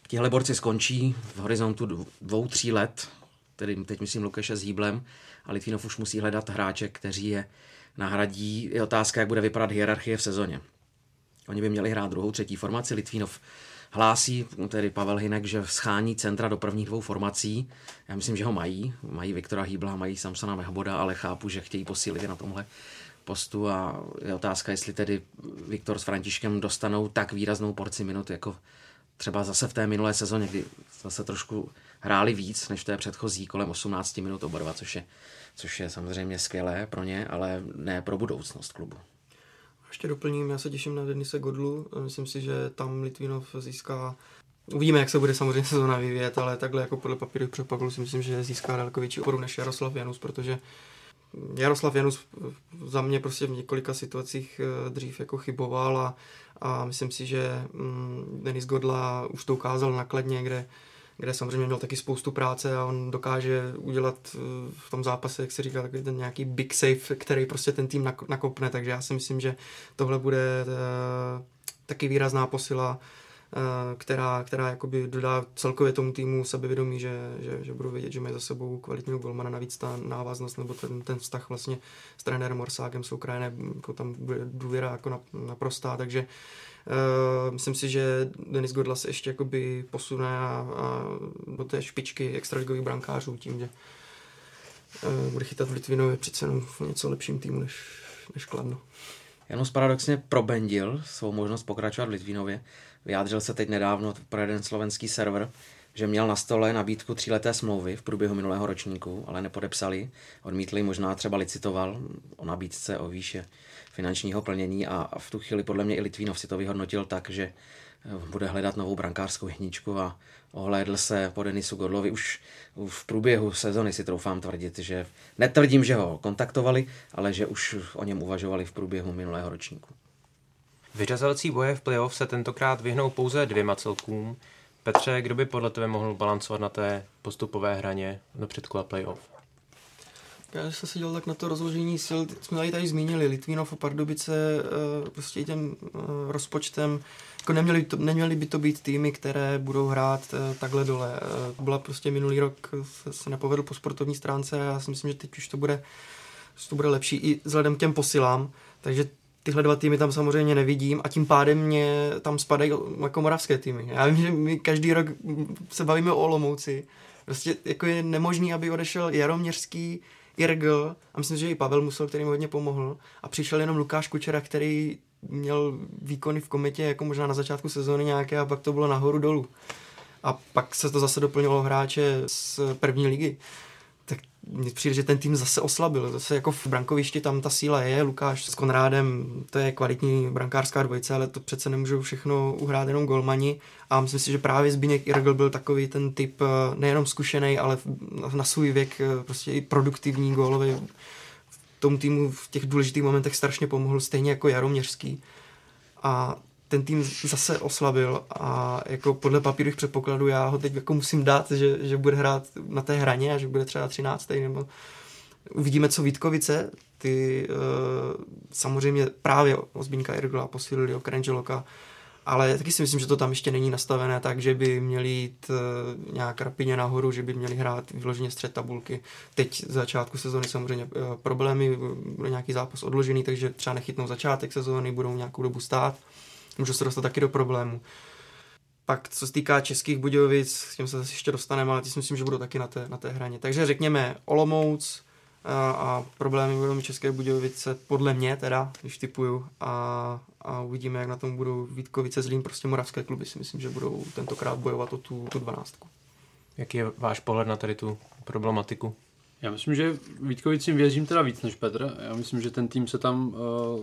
Tihle borci skončí v horizontu dvou, tří let, tedy teď myslím Lukeše s Hýblem, a Litvinov už musí hledat hráče, kteří je nahradí. Je otázka, jak bude vypadat hierarchie v sezóně. Oni by měli hrát druhou, třetí formaci. Litvinov hlásí, tedy Pavel Hinek, že schání centra do prvních dvou formací. Já myslím, že ho mají. Mají Viktora Hýbla, mají Samsona Mehboda, ale chápu, že chtějí posílit na tomhle postu a je otázka, jestli tedy Viktor s Františkem dostanou tak výraznou porci minut jako třeba zase v té minulé sezóně, kdy zase trošku hráli víc než v té předchozí, kolem 18 minut oba dva, což je, což je samozřejmě skvělé pro ně, ale ne pro budoucnost klubu. Ještě doplním, já se těším na Denise Godlu, myslím si, že tam Litvinov získá Uvidíme, jak se bude samozřejmě sezóna vyvíjet, ale takhle jako podle papíru přepadlu si myslím, že získá daleko větší oporu než Jaroslav Janus, protože Jaroslav Janus za mě prostě v několika situacích eh, dřív jako chyboval a, a myslím si, že mm, Denis Godla už to ukázal nakladně, kde, kde samozřejmě měl taky spoustu práce a on dokáže udělat eh, v tom zápase, jak se říká, takový ten nějaký big save, který prostě ten tým nakopne, takže já si myslím, že tohle bude eh, taky výrazná posila Eh, která, která jakoby dodá celkově tomu týmu sebevědomí, že, že, že budou vědět, že mají za sebou kvalitního golmana, navíc ta návaznost nebo ten, ten vztah vlastně s trenérem Morsákem jsou krajené, jako tam bude důvěra jako naprostá, takže Uh, myslím si, že Denis Godla se ještě jakoby posune a, a do té špičky extraligových brankářů tím, že uh, bude chytat v Litvinově přece jenom v něco lepším týmu než, než Kladno. Janus paradoxně probendil svou možnost pokračovat v Litvínově. Vyjádřil se teď nedávno pro jeden slovenský server, že měl na stole nabídku tříleté smlouvy v průběhu minulého ročníku, ale nepodepsali. Odmítli, možná třeba licitoval o nabídce, o výše finančního plnění a v tu chvíli podle mě i Litvínov si to vyhodnotil tak, že eh, bude hledat novou brankářskou hničku a ohlédl se po Denisu Godlovi. Už v průběhu sezony si troufám tvrdit, že netvrdím, že ho kontaktovali, ale že už o něm uvažovali v průběhu minulého ročníku. Vyřazovací boje v playoff se tentokrát vyhnou pouze dvěma celkům. Petře, kdo by podle tebe mohl balancovat na té postupové hraně do předkola playoff? Já jsem se dělal tak na to rozložení sil, jsme tady zmínili, Litvínov a Pardubice eh, prostě tím eh, rozpočtem, jako neměli, to, neměli by to být týmy, které budou hrát eh, takhle dole. Byla prostě minulý rok se nepovedl po sportovní stránce a já si myslím, že teď už to bude, to bude lepší i vzhledem k těm posilám, takže tyhle dva týmy tam samozřejmě nevidím a tím pádem mě tam spadají jako moravské týmy. Já vím, že my každý rok se bavíme o Olomouci. Prostě jako je nemožný, aby odešel Jaroměřský, Irgl a myslím, že i Pavel Musel, který mi hodně pomohl a přišel jenom Lukáš Kučera, který měl výkony v kometě jako možná na začátku sezóny nějaké a pak to bylo nahoru dolů. A pak se to zase doplnilo hráče z první ligy. Mně přijde, že ten tým zase oslabil. Zase jako v brankovišti tam ta síla je, Lukáš s Konrádem, to je kvalitní brankářská dvojice, ale to přece nemůžou všechno uhrát jenom golmani. A myslím si, že právě Zbigněk Irgl byl takový ten typ eh, nejenom zkušený, ale na svůj věk eh, prostě i produktivní gólový. Tomu týmu v těch důležitých momentech strašně pomohl, stejně jako Jaroměřský. A ten tým zase oslabil a jako podle papírových předpokladů já ho teď jako musím dát, že, že bude hrát na té hraně a že bude třeba 13. nebo uvidíme, co Vítkovice, ty uh, samozřejmě právě Ozbínka Irgla posílili o Krengeloka, ale taky si myslím, že to tam ještě není nastavené tak, že by měli jít uh, nějak rapidně nahoru, že by měli hrát vyloženě střed tabulky. Teď z začátku sezóny samozřejmě uh, problémy, bude nějaký zápas odložený, takže třeba nechytnou začátek sezóny, budou nějakou dobu stát můžu se dostat taky do problému. Pak, co se týká českých Budějovic, s tím se zase ještě dostaneme, ale ty si myslím, že budou taky na té, na té hraně. Takže řekněme Olomouc a, a problémy budou mít České Budějovice, podle mě teda, když typuju, a, a uvidíme, jak na tom budou Vítkovice, Zlín, prostě moravské kluby si myslím, že budou tentokrát bojovat o tu, tu dvanáctku. Jaký je váš pohled na tady tu problematiku? Já myslím, že Vítkovicím věřím teda víc než Petr. Já myslím, že ten tým se tam uh,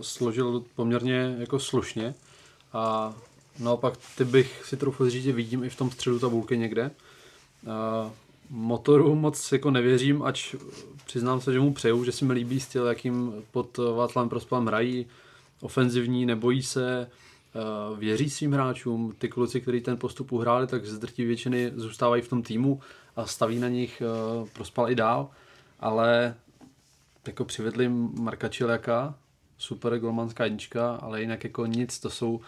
složil poměrně jako slušně. A naopak ty bych si trochu říct, že vidím i v tom středu tabulky někde. A motoru moc jako nevěřím, ač přiznám se, že mu přeju, že si mi líbí styl, jakým pod Václavem Prospalem hrají, ofenzivní, nebojí se, věří svým hráčům. Ty kluci, kteří ten postup uhráli, tak z drtí většiny zůstávají v tom týmu a staví na nich Prospal i dál, ale jako přivedli Marka Čiliaka, super golmanská jednička, ale jinak jako nic, to jsou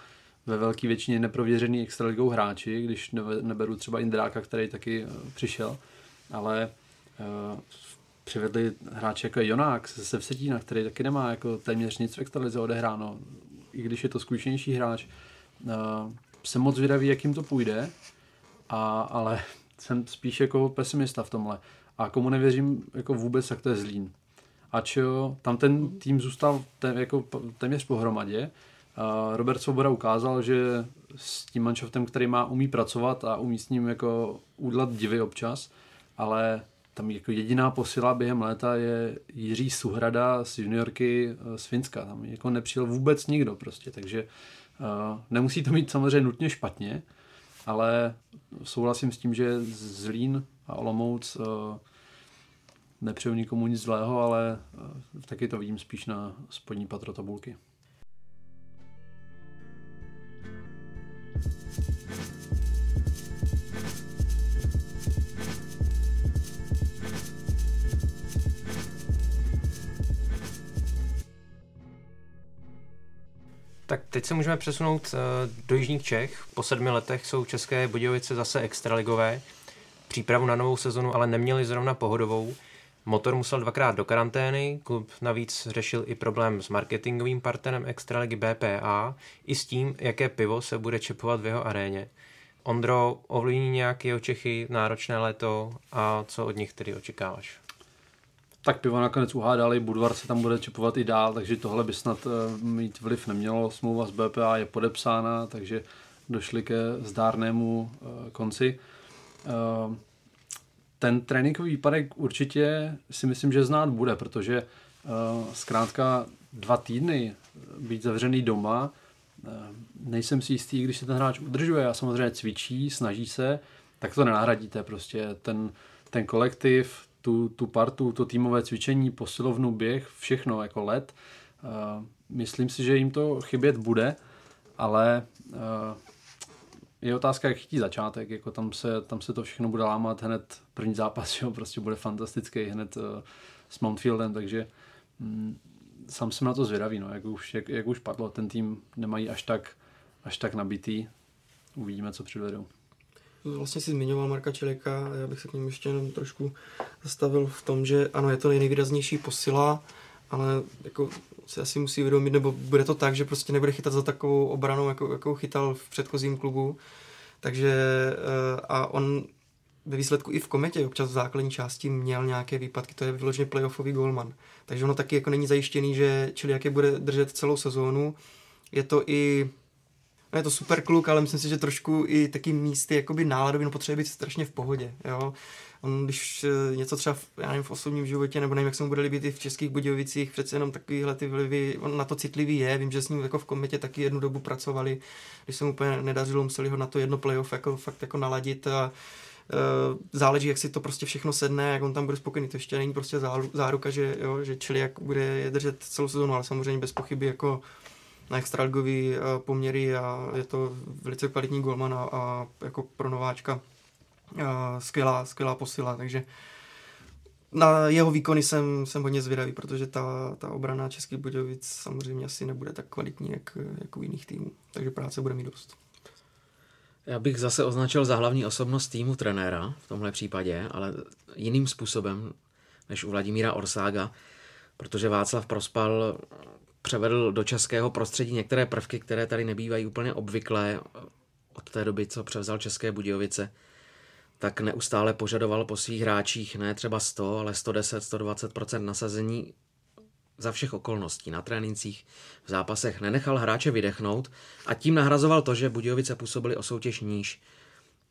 ve velké většině neprověřený extraligou hráči, když neberu třeba Indráka, který taky eh, přišel, ale uh, přivedli hráče jako Jonák ze Vsetína, který taky nemá jako téměř nic v extralize odehráno, i když je to zkušenější hráč. Uh, jsem moc zvědavý, jak jim to půjde, a, ale jsem spíš jako pesimista v tomhle. A komu nevěřím jako vůbec, jak to je Zlín ač jo, tam ten tým zůstal tém, jako téměř pohromadě. Robert Svoboda ukázal, že s tím manšaftem, který má, umí pracovat a umí s ním jako udělat divy občas, ale tam jako jediná posila během léta je Jiří Suhrada z juniorky e, z Finska. Tam jako nepřijel vůbec nikdo prostě, takže uh, nemusí to mít samozřejmě nutně špatně, ale souhlasím s tím, že Zlín a Olomouc uh, nepřeju nikomu nic zlého, ale eh, taky to vidím spíš na spodní patro tabulky. Teď se můžeme přesunout eh, do Jižních Čech. Po sedmi letech jsou České Budějovice zase extraligové. Přípravu na novou sezonu ale neměli zrovna pohodovou. Motor musel dvakrát do karantény, klub navíc řešil i problém s marketingovým partnerem Extraligy BPA i s tím, jaké pivo se bude čepovat v jeho aréně. Ondro, ovlivní nějaké jeho Čechy náročné léto a co od nich tedy očekáváš? Tak pivo nakonec uhádali, Budvar se tam bude čepovat i dál, takže tohle by snad eh, mít vliv nemělo. Smlouva s BPA je podepsána, takže došli ke zdárnému eh, konci. Eh, ten tréninkový výpadek určitě si myslím, že znát bude, protože zkrátka dva týdny být zavřený doma, nejsem si jistý, když se ten hráč udržuje a samozřejmě cvičí, snaží se, tak to nenahradíte prostě. Ten, ten kolektiv, tu, tu partu, to týmové cvičení, posilovnu, běh, všechno jako let. Uh, myslím si, že jim to chybět bude, ale uh, je otázka, jak chytí začátek, jako tam se, tam se to všechno bude lámat hned první zápas, jo, prostě bude fantastický hned uh, s Mountfieldem, takže mm, sám jsem na to zvědavý, no, jak, už, jak, jak už padlo, ten tým nemají až tak, až tak nabitý, uvidíme, co přivedou. Vlastně si zmiňoval Marka Čelika, já bych se k němu ještě jenom trošku zastavil v tom, že ano, je to nejvýraznější posila, ale jako si asi musí uvědomit, nebo bude to tak, že prostě nebude chytat za takovou obranou, jako, jakou chytal v předchozím klubu. Takže eh, a on ve výsledku i v kometě občas v základní části měl nějaké výpadky, to je vyloženě playoffový golman. Takže ono taky jako není zajištěný, že čili jaké bude držet celou sezónu. Je to i no je to super kluk, ale myslím si, že trošku i taky místy jakoby náladový, no potřebuje být strašně v pohodě, jo. On, když eh, něco třeba, v, já nevím, v osobním životě, nebo nevím, jak se mu bude líbit i v Českých Budějovicích, přece jenom takovýhle ty vlivy, on na to citlivý je, vím, že s ním jako v kometě taky jednu dobu pracovali, když se mu úplně nedařilo, museli ho na to jedno playoff jako, fakt jako naladit a Uh, záleží, jak si to prostě všechno sedne, jak on tam bude spokojený. To ještě není prostě záruka, že, jo, že jak bude je držet celou sezónu, ale samozřejmě bez pochyby jako na extraligový uh, poměry a je to velice kvalitní golman a, a jako pro nováčka uh, skvělá, skvělá posila, takže na jeho výkony jsem, jsem hodně zvědavý, protože ta, ta obrana Českých Budějovic samozřejmě asi nebude tak kvalitní, jak, jak u jiných týmů, takže práce bude mít dost. Já bych zase označil za hlavní osobnost týmu trenéra v tomhle případě, ale jiným způsobem než u Vladimíra Orsága, protože Václav Prospal převedl do českého prostředí některé prvky, které tady nebývají úplně obvyklé od té doby, co převzal České Budějovice, tak neustále požadoval po svých hráčích ne třeba 100, ale 110, 120 nasazení za všech okolností na trénincích, v zápasech nenechal hráče vydechnout a tím nahrazoval to, že Budějovice působili o soutěž níž.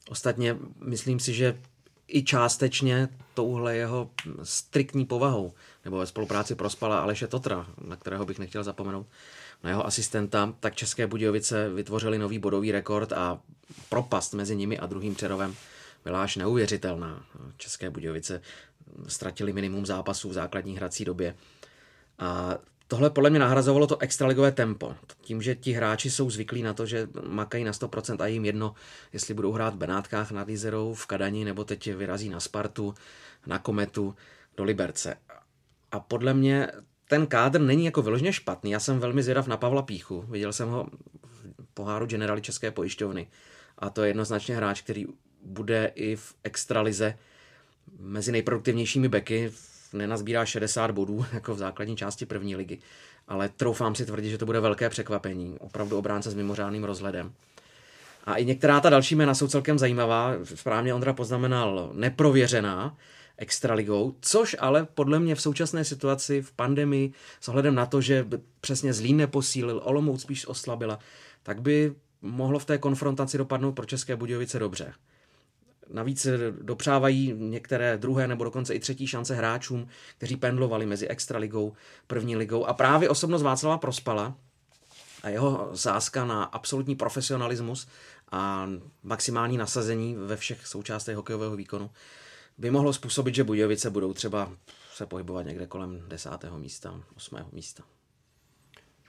Ostatně myslím si, že i částečně touhle jeho striktní povahou, nebo ve spolupráci prospala Aleše Totra, na kterého bych nechtěl zapomenout, na jeho asistenta, tak České Budějovice vytvořili nový bodový rekord a propast mezi nimi a druhým Přerovem byla až neuvěřitelná. České Budějovice ztratili minimum zápasů v základní hrací době. A tohle podle mě nahrazovalo to extraligové tempo. Tím, že ti hráči jsou zvyklí na to, že makají na 100% a jim jedno, jestli budou hrát v Benátkách nad Izerou, v Kadani, nebo teď vyrazí na Spartu, na Kometu, do Liberce. A podle mě ten kádr není jako vyloženě špatný. Já jsem velmi zvědav na Pavla Píchu. Viděl jsem ho v poháru generály České pojišťovny. A to je jednoznačně hráč, který bude i v extralize mezi nejproduktivnějšími beky nenazbírá 60 bodů jako v základní části první ligy, ale troufám si tvrdit, že to bude velké překvapení. Opravdu obránce s mimořádným rozhledem. A i některá ta další jména jsou celkem zajímavá. Správně Ondra poznamenal neprověřená extraligou, což ale podle mě v současné situaci v pandemii s ohledem na to, že přesně Zlín neposílil, Olomouc spíš oslabila, tak by mohlo v té konfrontaci dopadnout pro České Budějovice dobře. Navíc dopřávají některé druhé nebo dokonce i třetí šance hráčům, kteří pendlovali mezi extraligou, první ligou. A právě osobnost Václava Prospala a jeho sázka na absolutní profesionalismus a maximální nasazení ve všech součástech hokejového výkonu by mohlo způsobit, že Budějovice budou třeba se pohybovat někde kolem desátého místa, osmého místa.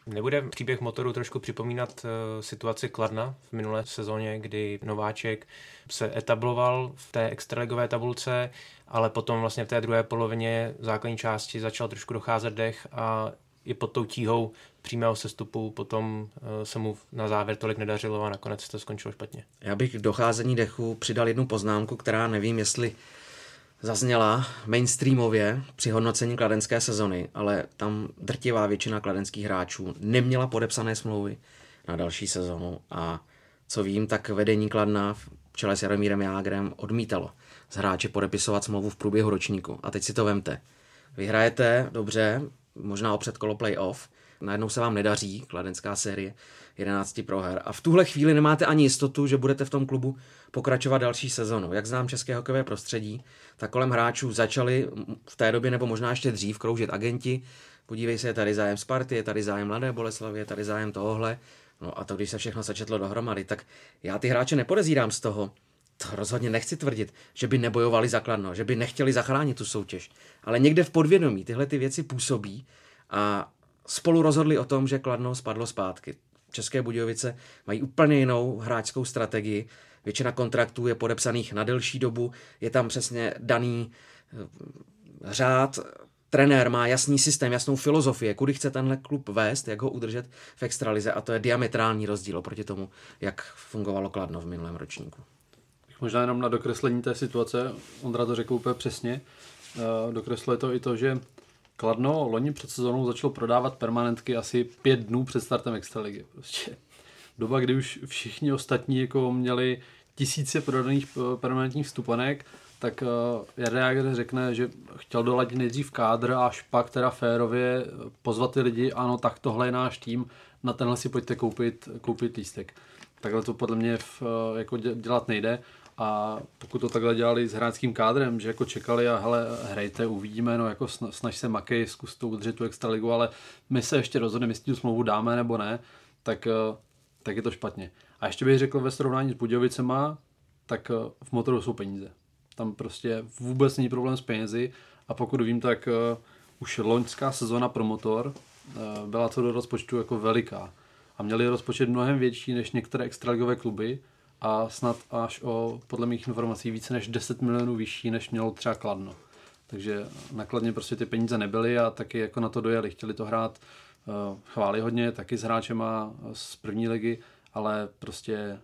Nebude příběh motoru trošku připomínat uh, situaci Kladna v minulé sezóně, kdy Nováček se etabloval v té extraligové tabulce, ale potom vlastně v té druhé polovině základní části začal trošku docházet dech a i pod tou tíhou přímého sestupu potom uh, se mu na závěr tolik nedařilo a nakonec to skončilo špatně. Já bych k docházení dechu přidal jednu poznámku, která nevím, jestli zazněla mainstreamově při hodnocení kladenské sezony, ale tam drtivá většina kladenských hráčů neměla podepsané smlouvy na další sezonu a co vím, tak vedení Kladna v čele s Jaromírem Jágrem odmítalo z hráče podepisovat smlouvu v průběhu ročníku. A teď si to vemte. Vyhrajete dobře, možná o předkolo playoff, najednou se vám nedaří, kladenská série 11 proher. A v tuhle chvíli nemáte ani jistotu, že budete v tom klubu pokračovat další sezonu. Jak znám české hokejové prostředí, tak kolem hráčů začali v té době nebo možná ještě dřív kroužit agenti. Podívej se, je tady zájem Sparty, je tady zájem Mladé Boleslavy, je tady zájem tohohle. No a to, když se všechno začetlo dohromady, tak já ty hráče nepodezírám z toho, to rozhodně nechci tvrdit, že by nebojovali zakladno, že by nechtěli zachránit tu soutěž. Ale někde v podvědomí tyhle ty věci působí a spolu rozhodli o tom, že Kladno spadlo zpátky. České Budějovice mají úplně jinou hráčskou strategii. Většina kontraktů je podepsaných na delší dobu, je tam přesně daný eh, řád, trenér má jasný systém, jasnou filozofii, kudy chce tenhle klub vést, jak ho udržet v extralize a to je diametrální rozdíl oproti tomu, jak fungovalo Kladno v minulém ročníku. Možná jenom na dokreslení té situace, Ondra to řekl úplně přesně, eh, dokresluje to i to, že Kladno loni před sezónou začalo prodávat permanentky asi pět dnů před startem Extraligy. Prostě doba, kdy už všichni ostatní jako měli tisíce prodaných eh, permanentních vstupenek, tak uh, Jarda řekne, že chtěl doladit nejdřív kádr a až pak teda férově pozvat ty lidi, ano, tak tohle je náš tým, na tenhle si pojďte koupit, koupit lístek. Takhle to podle mě v, jako dělat nejde. A pokud to takhle dělali s hráčským kádrem, že jako čekali a hele, hrajte, uvidíme, no jako snaž se makej, zkus to udržet tu extraligu, ale my se ještě rozhodneme, jestli tu smlouvu dáme nebo ne, tak, eh, tak je to špatně. A ještě bych řekl ve srovnání s Budějovicema, tak eh, v motoru jsou peníze. Tam prostě vůbec není problém s penězi a pokud vím, tak uh, už loňská sezona pro motor byla to do rozpočtu jako veliká. A měli rozpočet mnohem větší než některé extraligové kluby a snad až o, podle mých informací, více než 10 milionů vyšší, než mělo třeba Kladno. Takže nakladně prostě ty peníze nebyly a taky jako na to dojeli. Chtěli to hrát uh, chváli hodně, taky s hráčema z první ligy, ale prostě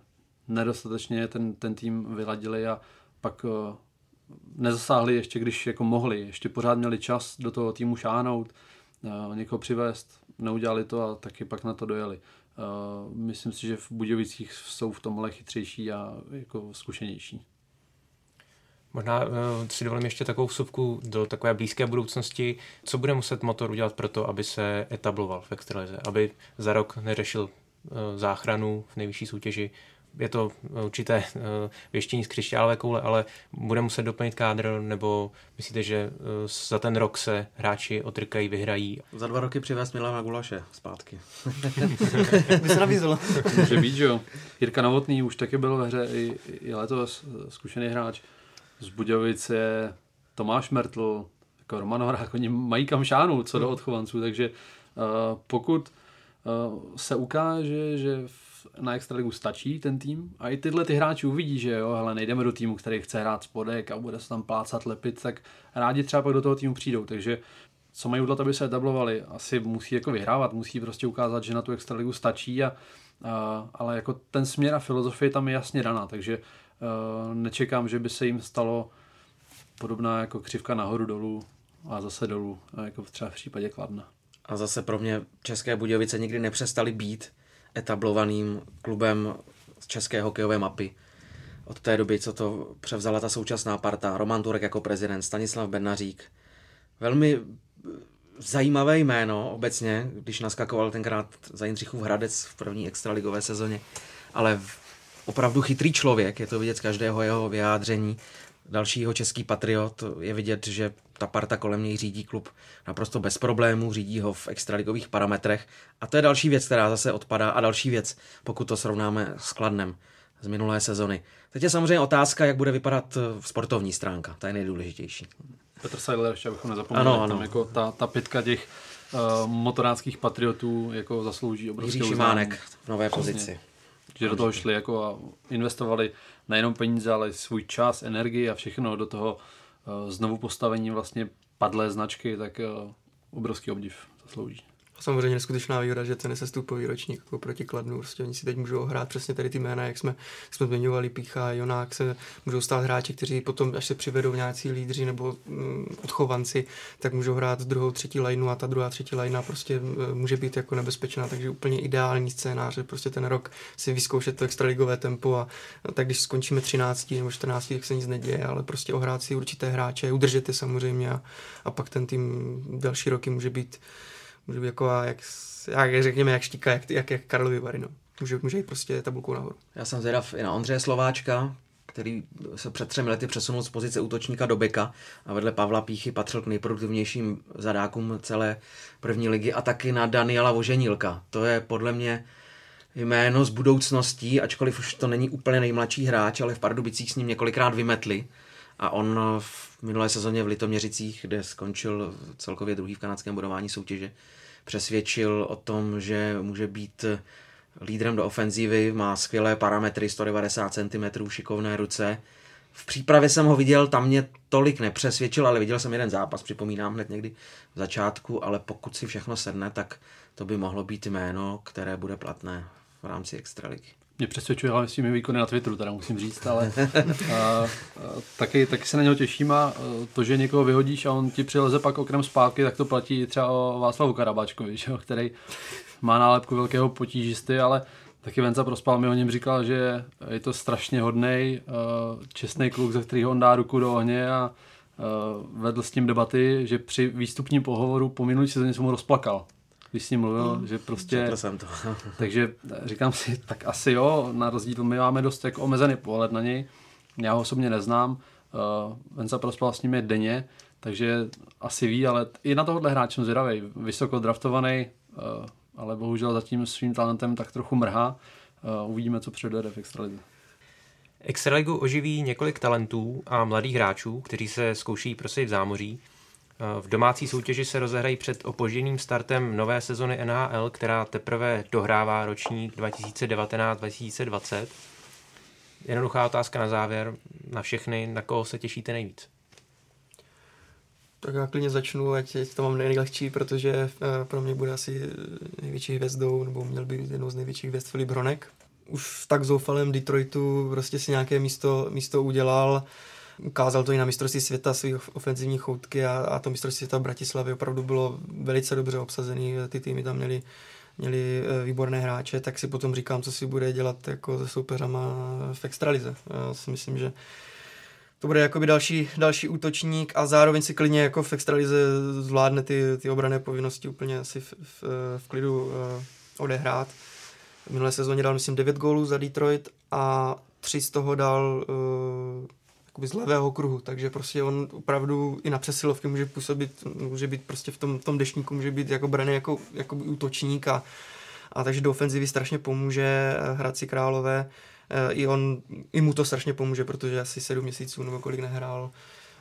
nedostatečně ten, ten tým vyladili a pak uh, nezasáhli ještě, když jako mohli. Ještě pořád měli čas do toho týmu šáhnout, někoho přivést, neudělali to a taky pak na to dojeli. Uh, myslím si, že v Budějovicích jsou v tomhle chytřejší a jako zkušenější. Možná uh, si dovolím ještě takovou vsuvku do takové blízké budoucnosti. Co bude muset motor udělat pro to, aby se etabloval v extralize? Aby za rok neřešil uh, záchranu v nejvyšší soutěži, je to určité eh, věštění z křišťálové koule, ale bude muset doplnit kádr, nebo myslíte, že eh, za ten rok se hráči otrkají, vyhrají? Za dva roky přivést Milana Gulaše zpátky. by se nabízelo. Může být, že jo. Jirka Novotný už taky byl ve hře i, i letos zkušený hráč. Z Budějovic je Tomáš Mertl, jako Roman Horák, oni mají kam šánout co do odchovanců, takže uh, pokud uh, se ukáže, že v na extraligu stačí ten tým a i tyhle ty hráči uvidí, že jo, hele, nejdeme do týmu, který chce hrát spodek a bude se tam plácat, lepit, tak rádi třeba pak do toho týmu přijdou, takže co mají udělat, aby se etablovali? Asi musí jako vyhrávat, musí prostě ukázat, že na tu extraligu stačí, a, a, ale jako ten směr a filozofie tam je jasně daná, takže uh, nečekám, že by se jim stalo podobná jako křivka nahoru dolů a zase dolů, jako třeba v případě Kladna. A zase pro mě České Budějovice nikdy nepřestali být etablovaným klubem z české hokejové mapy. Od té doby, co to převzala ta současná parta, Roman Turek jako prezident, Stanislav Bernařík. Velmi zajímavé jméno obecně, když naskakoval tenkrát za Jindřichův Hradec v první extraligové sezóně, ale opravdu chytrý člověk, je to vidět z každého jeho vyjádření dalšího český patriot. Je vidět, že ta parta kolem něj řídí klub naprosto bez problémů, řídí ho v extraligových parametrech. A to je další věc, která zase odpadá. A další věc, pokud to srovnáme s Kladnem z minulé sezony. Teď je samozřejmě otázka, jak bude vypadat eh, sportovní stránka. Ta je nejdůležitější. Petr Seidler, ještě abychom nezapomněli, ano, ano. tam jako ta, ta pětka těch uh, motoráckých patriotů jako zaslouží obrovský Jiří Šimánek v nové pozici. Že do toho šli jako a investovali nejenom peníze, ale svůj čas, energii a všechno do toho uh, znovu postavení vlastně padlé značky, tak uh, obrovský obdiv zaslouží. Samozřejmě neskutečná výhoda, že ten sestupový ročník jako proti Kladnu, prostě oni si teď můžou hrát přesně tady ty jména, jak jsme, jak jsme zmiňovali, Pícha, Jonák, se můžou stát hráči, kteří potom, až se přivedou nějací lídři nebo mm, odchovanci, tak můžou hrát druhou, třetí lineu a ta druhá, třetí linea prostě může být jako nebezpečná, takže úplně ideální scénář, že prostě ten rok si vyzkoušet to extraligové tempo a, a tak když skončíme 13 nebo 14, tak se nic neděje, ale prostě ohrát si určité hráče, udržet je samozřejmě a, a pak ten tým další roky může být může být jako jak, jak řekněme, jak štíka, jak, jak, jak Karlovy Vary, no. Může, může jít prostě tabulkou nahoru. Já jsem zvědav i na Ondřeje Slováčka, který se před třemi lety přesunul z pozice útočníka do beka a vedle Pavla Píchy patřil k nejproduktivnějším zadákům celé první ligy a taky na Daniela Voženílka. To je podle mě jméno z budoucností, ačkoliv už to není úplně nejmladší hráč, ale v Pardubicích s ním několikrát vymetli a on v minulé sezóně v Litoměřicích, kde skončil celkově druhý v kanadském budování soutěže, přesvědčil o tom, že může být lídrem do ofenzívy, má skvělé parametry, 190 cm, šikovné ruce. V přípravě jsem ho viděl, tam mě tolik nepřesvědčil, ale viděl jsem jeden zápas, připomínám hned někdy v začátku, ale pokud si všechno sedne, tak to by mohlo být jméno, které bude platné v rámci extraligy. Mě přesvědčuje hlavně s těmi výkony na Twitteru, teda musím říct, ale a, a, taky, taky se na něho těším a to, že někoho vyhodíš a on ti přileze pak okrem zpátky, tak to platí třeba o Václavu Karabáčkovi, že, který má nálepku velkého potížisty, ale taky Venca Prospal mi o něm říkal, že je to strašně hodný, čestný kluk, ze kterého on dá ruku do ohně a vedl s tím debaty, že při výstupním pohovoru po minulý sezóně jsem mu rozplakal když s ním mluvil, mm, že prostě... jsem to. takže říkám si, tak asi jo, na rozdíl my máme dost jako omezený pohled na něj, já ho osobně neznám, uh, Venca prospal s nimi denně, takže asi ví, ale i na tohohle hráč jsem zvědavý. Vysoko draftovaný, uh, ale bohužel zatím svým talentem tak trochu mrhá. Uh, uvidíme, co předvede v extralize. Extraligu oživí několik talentů a mladých hráčů, kteří se zkouší prosit v zámoří. V domácí soutěži se rozehrají před opožděným startem nové sezony NHL, která teprve dohrává ročník 2019-2020. Jednoduchá otázka na závěr na všechny, na koho se těšíte nejvíc? Tak já klidně začnu, ať to mám nejlehčí, protože eh, pro mě bude asi největší hvězdou, nebo měl by být jednou z největších hvězd Filip Hronek. Už v tak zoufalém Detroitu prostě si nějaké místo, místo udělal. Ukázal to i na mistrovství světa svých ofenzivní choutky a, a to mistrovství světa v Bratislavě opravdu bylo velice dobře obsazený. Ty týmy tam měli, měli eh, výborné hráče, tak si potom říkám, co si bude dělat jako se soupeřama v extralize. Já si myslím, že to bude jakoby další, další útočník a zároveň si klidně jako v extralize zvládne ty, ty obrané povinnosti úplně asi v, v, v klidu uh, odehrát. V minulé sezóně dal, myslím, 9 gólů za Detroit a tři z toho dal uh, z levého kruhu, takže prostě on opravdu i na přesilovky může působit, může být prostě v tom, v tom dešníku, může být jako braný jako, jako útočník a, a takže do ofenzivy strašně pomůže Hradci Králové. Eh, I, on, I mu to strašně pomůže, protože asi sedm měsíců nebo kolik nehrál,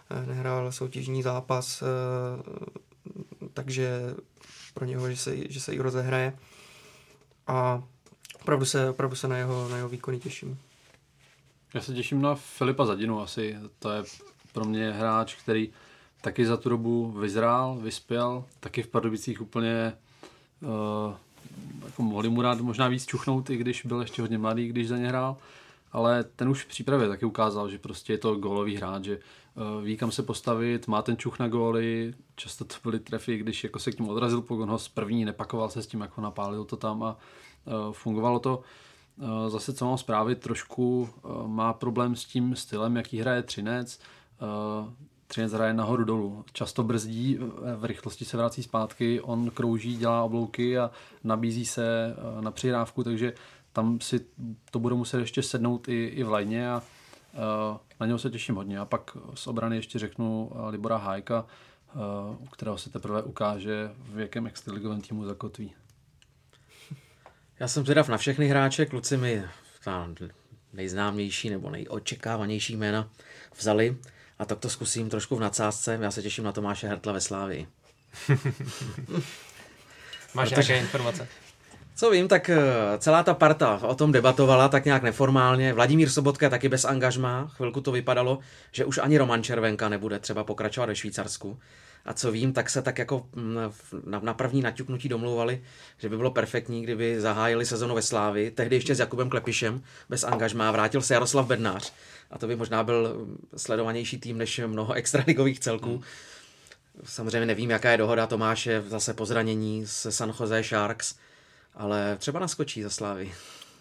eh, nehrál soutěžní zápas, eh, takže pro něho, že se, že se i rozehraje. A opravdu se, opravdu se na jeho, na jeho výkony těším. Já se těším na Filipa Zadinu asi. To je pro mě hráč, který taky za tu dobu vyzrál, vyspěl, taky v Pardubicích úplně uh, jako mohli mu dát možná víc čuchnout, i když byl ještě hodně mladý, když za ně hrál, ale ten už v přípravě taky ukázal, že prostě je to gólový hráč, že uh, ví kam se postavit, má ten čuch na góly, často to byly trefy, když jako se k němu odrazil pokud ho z první, nepakoval se s tím, jako napálil to tam a uh, fungovalo to. Uh, zase, co mám zprávy, trošku uh, má problém s tím stylem, jaký hraje Třinec. Uh, Třinec hraje nahoru dolů. Často brzdí, v rychlosti se vrací zpátky, on krouží, dělá oblouky a nabízí se eh, na přihrávku, takže tam si to bude muset ještě sednout i, i v lajně a na něho se těším hodně. A pak z obrany ještě řeknu eh, Libora Hájka, uh, u kterého se teprve ukáže, v jakém extraligovém týmu zakotví. Já jsem zvědav na všechny hráče, kluci mi ta nejznámější nebo nejočekávanější jména vzali. A tak to zkusím trošku v nadsázce. Já se těším na Tomáše Hertla ve Slávii. Máš Protože... nějaké informace? Co vím, tak eh, celá ta parta o tom debatovala tak nějak neformálně. Vladimír Sobotka taky bez angažma. Chvilku to vypadalo, že už ani Roman Červenka nebude třeba pokračovat ve Švýcarsku. A co vím, tak se tak jako mm, na, první naťuknutí domlouvali, že by bylo perfektní, kdyby zahájili sezonu ve Slávi, tehdy ještě s Jakubem Klepišem bez angažmá, vrátil se Jaroslav Bednář a to by možná byl sledovanější tým než mnoho extraligových celků. Hmm. Samozřejmě nevím, jaká je dohoda Tomáše zase po zranění se San Jose Sharks, ale třeba naskočí za Slávy.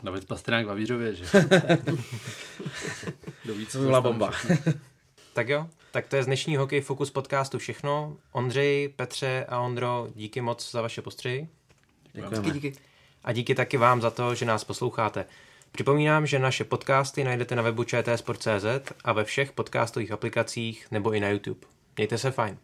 David Pastrňák v Avířově, že? Do víc to byla bomba. tak jo, tak to je z dnešní Hokej Focus podcastu všechno. Ondřej, Petře a Ondro, díky moc za vaše postřehy. Děkujeme. Díky, díky. A díky taky vám za to, že nás posloucháte. Připomínám, že naše podcasty najdete na webu čtsport.cz a ve všech podcastových aplikacích nebo i na YouTube. Mějte se fajn.